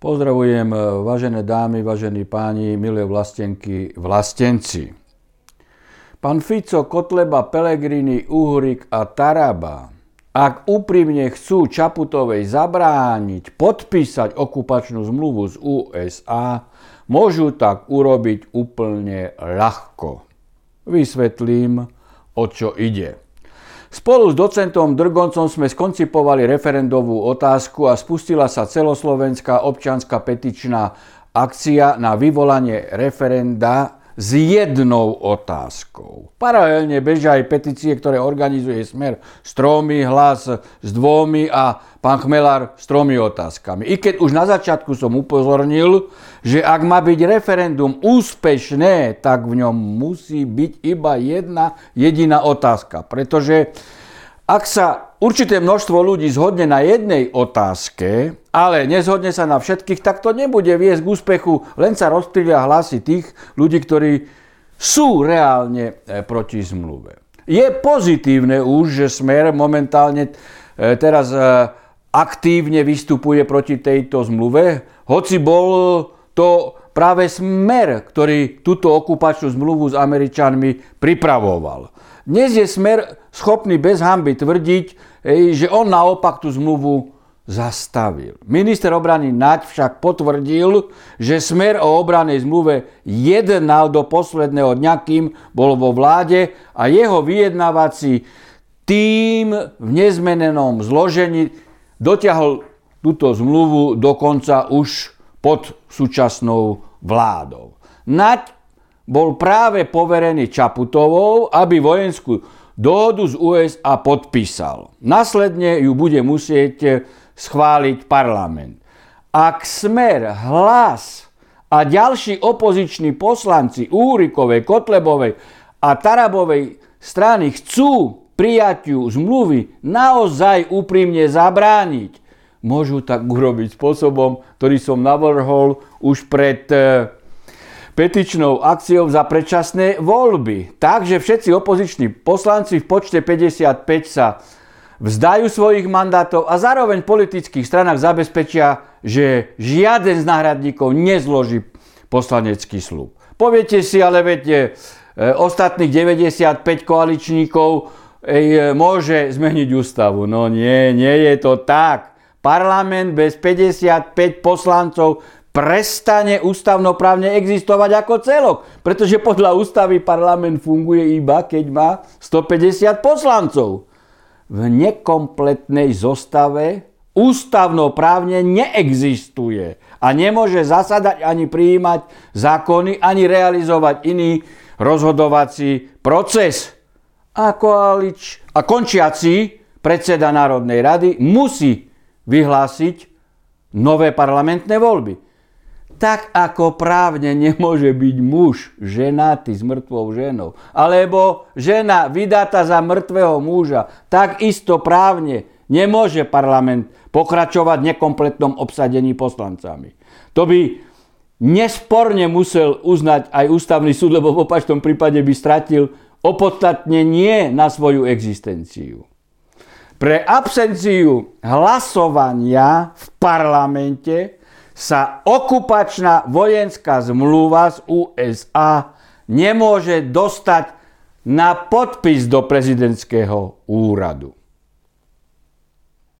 Pozdravujem vážené dámy, vážení páni, milé vlastenky, vlastenci. Pán Fico, Kotleba, Pelegrini, Uhrik a Taraba, ak úprimne chcú Čaputovej zabrániť podpísať okupačnú zmluvu z USA, môžu tak urobiť úplne ľahko. Vysvetlím, o čo ide. Spolu s docentom Drgoncom sme skoncipovali referendovú otázku a spustila sa celoslovenská občianská petičná akcia na vyvolanie referenda s jednou otázkou. Paralelne bežia aj petície, ktoré organizuje Smer s tromi, hlas s dvomi a pán Chmelár s tromi otázkami. I keď už na začiatku som upozornil, že ak má byť referendum úspešné, tak v ňom musí byť iba jedna jediná otázka. Pretože ak sa určité množstvo ľudí zhodne na jednej otázke, ale nezhodne sa na všetkých, tak to nebude viesť k úspechu, len sa rozptýlia hlasy tých ľudí, ktorí sú reálne e, proti zmluve. Je pozitívne už, že Smer momentálne e, teraz e, aktívne vystupuje proti tejto zmluve, hoci bol to práve Smer, ktorý túto okupačnú zmluvu s Američanmi pripravoval. Dnes je Smer schopný bez hamby tvrdiť, že on naopak tú zmluvu zastavil. Minister obrany Naď však potvrdil, že smer o obranej zmluve jednal do posledného dňa, kým bol vo vláde a jeho vyjednávací tým v nezmenenom zložení dotiahol túto zmluvu dokonca už pod súčasnou vládou. Naď bol práve poverený Čaputovou, aby vojenskú dohodu z USA podpísal. Následne ju bude musieť schváliť parlament. Ak Smer, Hlas a ďalší opoziční poslanci Úrikovej, Kotlebovej a Tarabovej strany chcú prijatiu zmluvy naozaj úprimne zabrániť, môžu tak urobiť spôsobom, ktorý som navrhol už pred eh, petičnou akciou za predčasné voľby. Takže všetci opoziční poslanci v počte 55 sa vzdajú svojich mandátov a zároveň v politických stranách zabezpečia, že žiaden z náhradníkov nezloží poslanecký slub. Poviete si, ale viete, e, ostatných 95 koaličníkov e, môže zmeniť ústavu. No nie, nie je to tak. Parlament bez 55 poslancov prestane ústavnoprávne existovať ako celok. Pretože podľa ústavy parlament funguje iba, keď má 150 poslancov. V nekompletnej zostave ústavnoprávne neexistuje a nemôže zasadať ani prijímať zákony, ani realizovať iný rozhodovací proces. A, koalič, a končiaci predseda Národnej rady musí vyhlásiť nové parlamentné voľby tak ako právne nemôže byť muž ženatý s mŕtvou ženou, alebo žena vydáta za mŕtvého muža, tak isto právne nemôže parlament pokračovať v nekompletnom obsadení poslancami. To by nesporne musel uznať aj ústavný súd, lebo v opačnom prípade by stratil opodstatnenie na svoju existenciu. Pre absenciu hlasovania v parlamente sa okupačná vojenská zmluva z USA nemôže dostať na podpis do prezidentského úradu.